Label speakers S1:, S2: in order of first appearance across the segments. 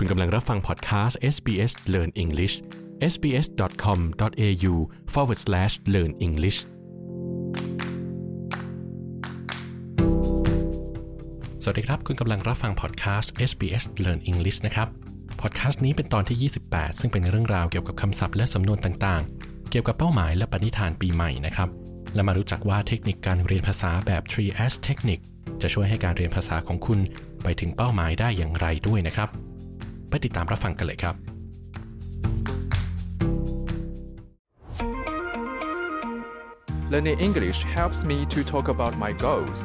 S1: คุณกำลังรับฟังพอดแคสต์ SBS Learn English sbs.com.au forward slash learn English สวัสดีครับ คุณกำลังรับฟังพอดแคสต์ SBS Learn English นะครับพอดแคสต์นี้เป็นตอนที่ 28 ซึ่งเป็นเรื่องราวเกี่ยวกับคำศัพท์และสำนวนต่างๆ เกี่ยวกับเป้าหมายและปณิธานปีใหม่นะครับ และมารู้จักว่าเทคนิคการเรียนภาษาแบบ 3S Technique จะช่วยให้การเรียนภาษาของคุณไปถึงเป้าหมายได้อย่างไรด้วยนะครับ ไปติดตามรับฟังกันเลยครับ
S2: Learning English helps me to talk about my goals.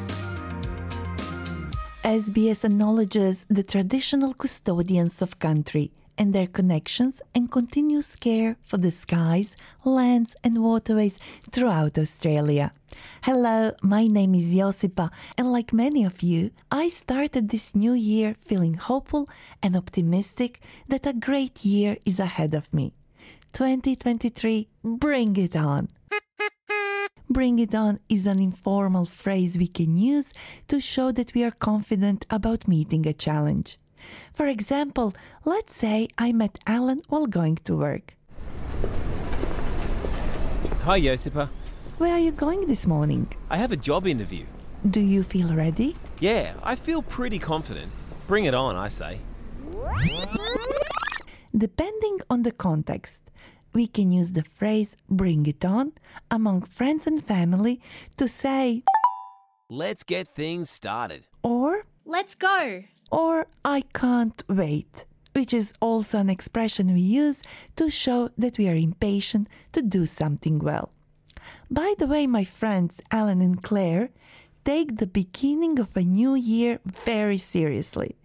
S3: SBS acknowledges the traditional custodians of country and their connections and continuous care for the skies, lands, and waterways throughout Australia. Hello, my name is Josipa, and like many of you, I started this new year feeling hopeful and optimistic that a great year is ahead of me. 2023, bring it on! Bring it on is an informal phrase we can use to show that we are confident about meeting a challenge. For example, let's say I met Alan while going to work.
S4: Hi, Josipa.
S3: Where are you going this morning?
S4: I have a job interview.
S3: Do you feel ready?
S4: Yeah, I feel pretty confident. Bring it on, I say.
S3: Depending on the context, we can use the phrase bring it on among friends and family to say
S4: Let's get things started.
S3: or
S5: Let's go.
S3: Or I can't wait, which is also an expression we use to show that we are impatient to do something well. By the way, my friends Alan and Claire take the beginning of a new year very seriously.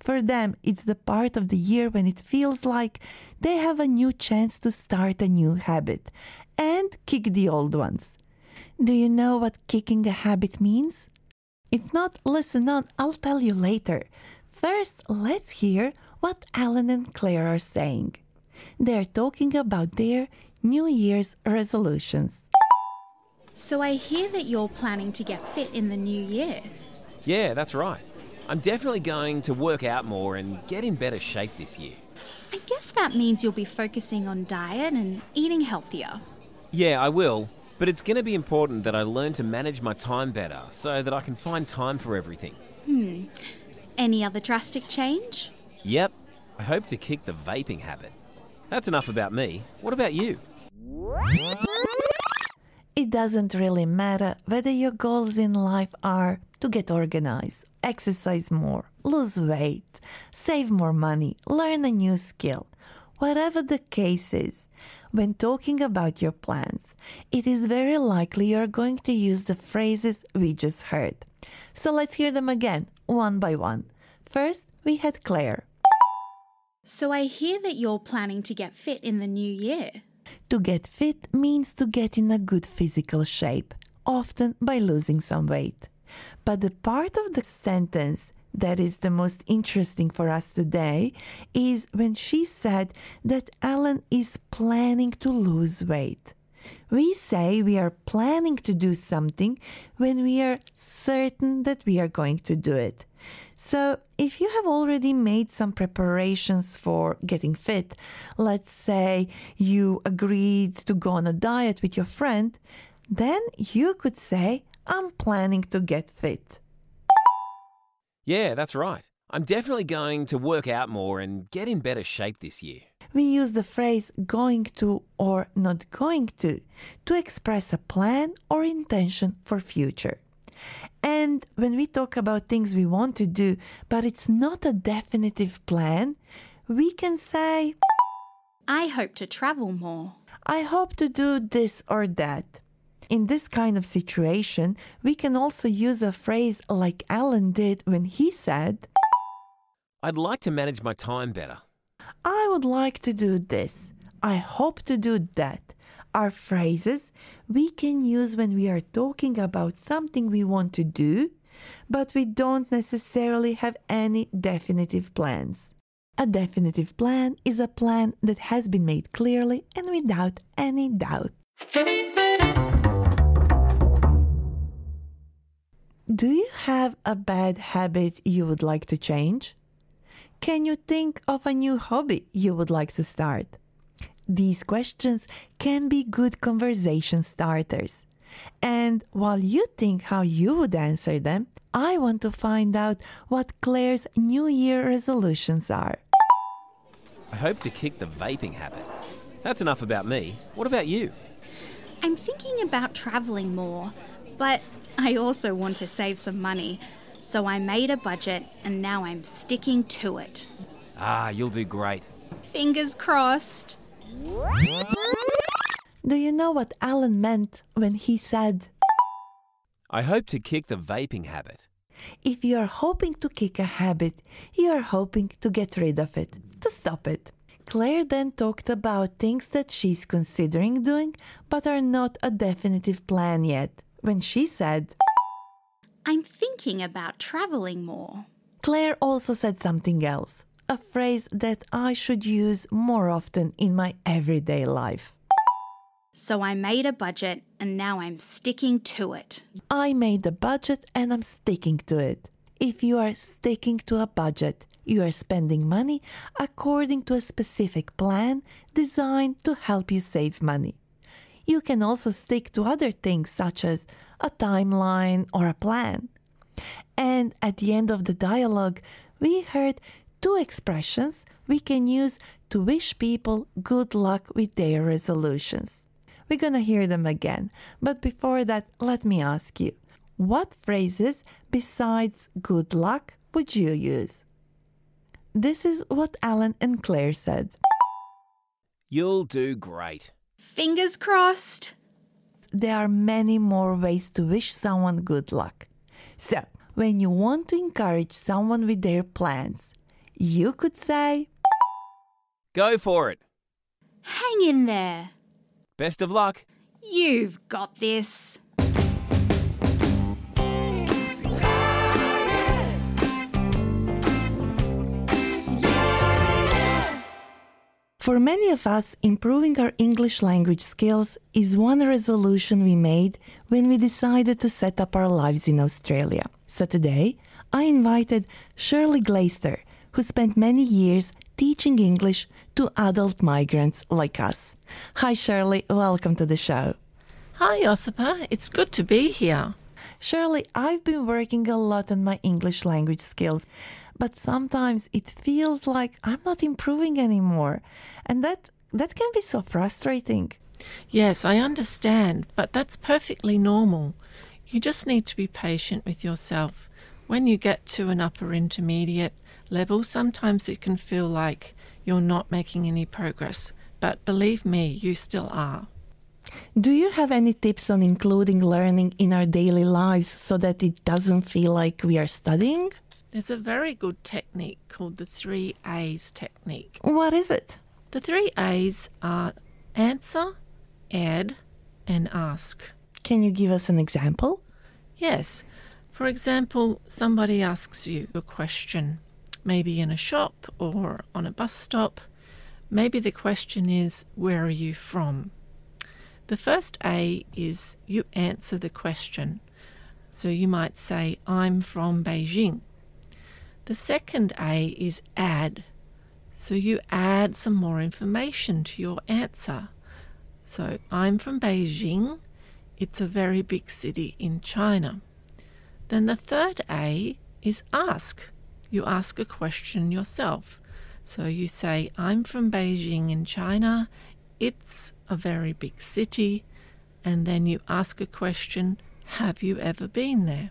S3: For them, it's the part of the year when it feels like they have a new chance to start a new habit and kick the old ones. Do you know what kicking a habit means? If not, listen on, I'll tell you later. First, let's hear what Alan and Claire are saying. They're talking about their New Year's resolutions.
S5: So I hear that you're planning to get fit in the new year.
S4: Yeah, that's right. I'm definitely going to work out more and get in better shape this year.
S5: I guess that means you'll be focusing on diet and eating healthier.
S4: Yeah, I will, but it's going to be important that I learn to manage my time better so that I can find time for everything. Hmm.
S5: Any other drastic change?
S4: Yep, I hope to kick the vaping habit. That's enough about me. What about you?
S3: It doesn't really matter whether your goals in life are to get organized, exercise more, lose weight, save more money, learn a new skill. Whatever the case is, when talking about your plans, it is very likely you're going to use the phrases we just heard. So let's hear them again, one by one. First, we had Claire.
S5: So I hear that you're planning to get fit in the new year.
S3: To get fit means to get in a good physical shape, often by losing some weight. But the part of the sentence that is the most interesting for us today is when she said that Alan is planning to lose weight. We say we are planning to do something when we are certain that we are going to do it. So, if you have already made some preparations for getting fit, let's say you agreed to go on a diet with your friend, then you could say, I'm planning to get fit.
S4: Yeah, that's right. I'm definitely going to work out more and get in better shape this year.
S3: We use the phrase going to or not going to to express a plan or intention for future. And when we talk about things we want to do, but it's not a definitive plan, we can say,
S5: I hope to travel more.
S3: I hope to do this or that. In this kind of situation, we can also use a phrase like Alan did when he said,
S4: I'd like to manage my time better.
S3: I would like to do this. I hope to do that. Are phrases we can use when we are talking about something we want to do, but we don't necessarily have any definitive plans. A definitive plan is a plan that has been made clearly and without any doubt. Do you have a bad habit you would like to change? Can you think of a new hobby you would like to start? These questions can be good conversation starters. And while you think how you would answer them, I want to find out what Claire's New Year resolutions are.
S4: I hope to kick the vaping habit. That's enough about me. What about you?
S5: I'm thinking about travelling more, but I also want to save some money. So I made a budget and now I'm sticking to it.
S4: Ah, you'll do great.
S5: Fingers crossed.
S3: Do you know what Alan meant when he said,
S4: I hope to kick the vaping habit.
S3: If you are hoping to kick a habit, you are hoping to get rid of it, to stop it. Claire then talked about things that she's considering doing but are not a definitive plan yet when she said,
S5: I'm thinking about travelling more.
S3: Claire also said something else, a phrase that I should use more often in my everyday life.
S5: So I made a budget and now I'm sticking to it.
S3: I made a budget and I'm sticking to it. If you are sticking to a budget, you are spending money according to a specific plan designed to help you save money. You can also stick to other things such as a timeline or a plan. And at the end of the dialogue, we heard two expressions we can use to wish people good luck with their resolutions. We're going to hear them again. But before that, let me ask you what phrases besides good luck would you use? This is what Alan and Claire said.
S4: You'll do great.
S5: Fingers crossed.
S3: There are many more ways to wish someone good luck. So, when you want to encourage someone with their plans, you could say,
S4: Go for it.
S5: Hang in there.
S4: Best of luck.
S5: You've got this.
S3: For many of us, improving our English language skills is one resolution we made when we decided to set up our lives in Australia. So today, I invited Shirley Glaister, who spent many years teaching English to adult migrants like us. Hi, Shirley. Welcome to the show.
S6: Hi, Josipa. It's good to be here.
S3: Shirley, I've been working a lot on my English language skills, but sometimes it feels like I'm not improving anymore. And that that can be so frustrating.
S6: Yes, I understand, but that's perfectly normal. You just need to be patient with yourself. When you get to an upper intermediate level, sometimes it can feel like you're not making any progress. But believe me, you still are.
S3: Do you have any tips on including learning in our daily lives so that it doesn't feel like we are studying?
S6: There's a very good technique called the three A's technique.
S3: What is it?
S6: The three A's are answer, add, and ask.
S3: Can you give us an example?
S6: Yes. For example, somebody asks you a question, maybe in a shop or on a bus stop. Maybe the question is, Where are you from? The first A is you answer the question. So you might say, I'm from Beijing. The second A is add. So you add some more information to your answer. So I'm from Beijing. It's a very big city in China. Then the third A is ask. You ask a question yourself. So you say, I'm from Beijing in China. It's a very big city. And then you ask a question, Have you ever been there?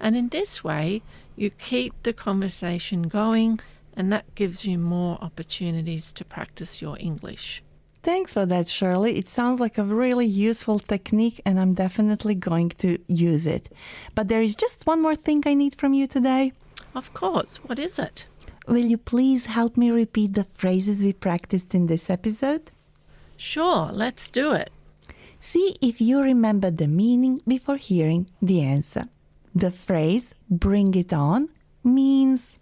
S6: And in this way, you keep the conversation going, and that gives you more opportunities to practice your English.
S3: Thanks for that, Shirley. It sounds like a really useful technique, and I'm definitely going to use it. But there is just one more thing I need from you today.
S6: Of course, what is it?
S3: Will you please help me repeat the phrases we practiced in this episode?
S6: Sure, let's do it.
S3: See if you remember the meaning before hearing the answer. The phrase bring it on means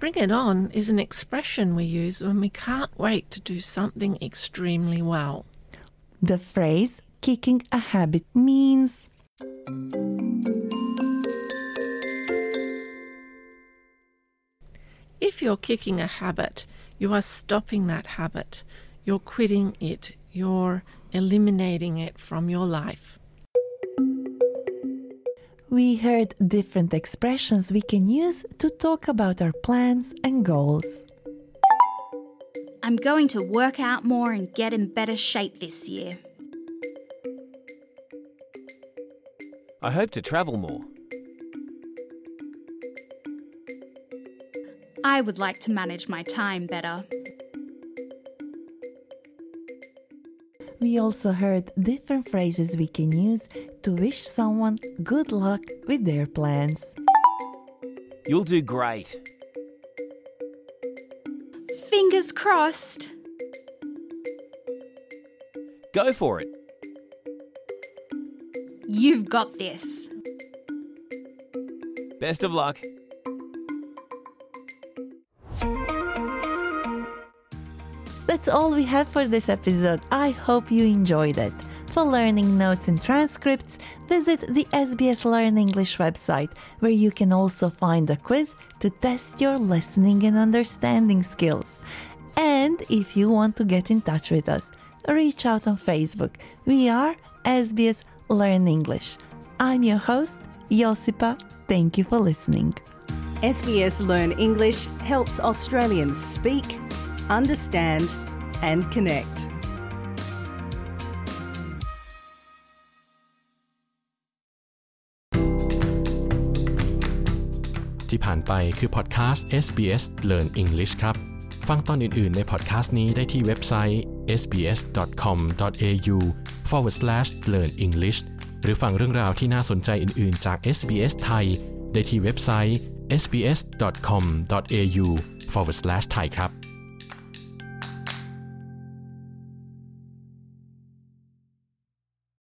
S6: Bring it on is an expression we use when we can't wait to do something extremely well.
S3: the phrase kicking a habit means
S6: If you're kicking a habit, you are stopping that habit. You're quitting it. You're eliminating it from your life.
S3: We heard different expressions we can use to talk about our plans and goals.
S5: I'm going to work out more and get in better shape this year.
S4: I hope to travel more.
S5: I would like to manage my time better.
S3: We also heard different phrases we can use to wish someone good luck with their plans.
S4: You'll do great.
S5: Fingers crossed.
S4: Go for it.
S5: You've got this.
S4: Best of luck.
S3: That's all we have for this episode. I hope you enjoyed it. For learning notes and transcripts, visit the SBS Learn English website, where you can also find a quiz to test your listening and understanding skills. And if you want to get in touch with us, reach out on Facebook. We are SBS Learn English. I'm your host, Josipa. Thank you for listening.
S7: SBS Learn English helps Australians speak, understand, and connect.
S1: ที่ผ่านไปคือพอดแคสต์ SBS Learn English ครับ ฟังตอนอื่น ๆ ในพอดแคสต์นี้ได้ที่เว็บไซต์ sbs.com.au forward slash learn english หรือฟังเรื่องราวที่น่าสนใจอื่น ๆ จาก SBS ไทย ได้ที่เว็บไซต์ sbs.com.au forward slash thai ครับ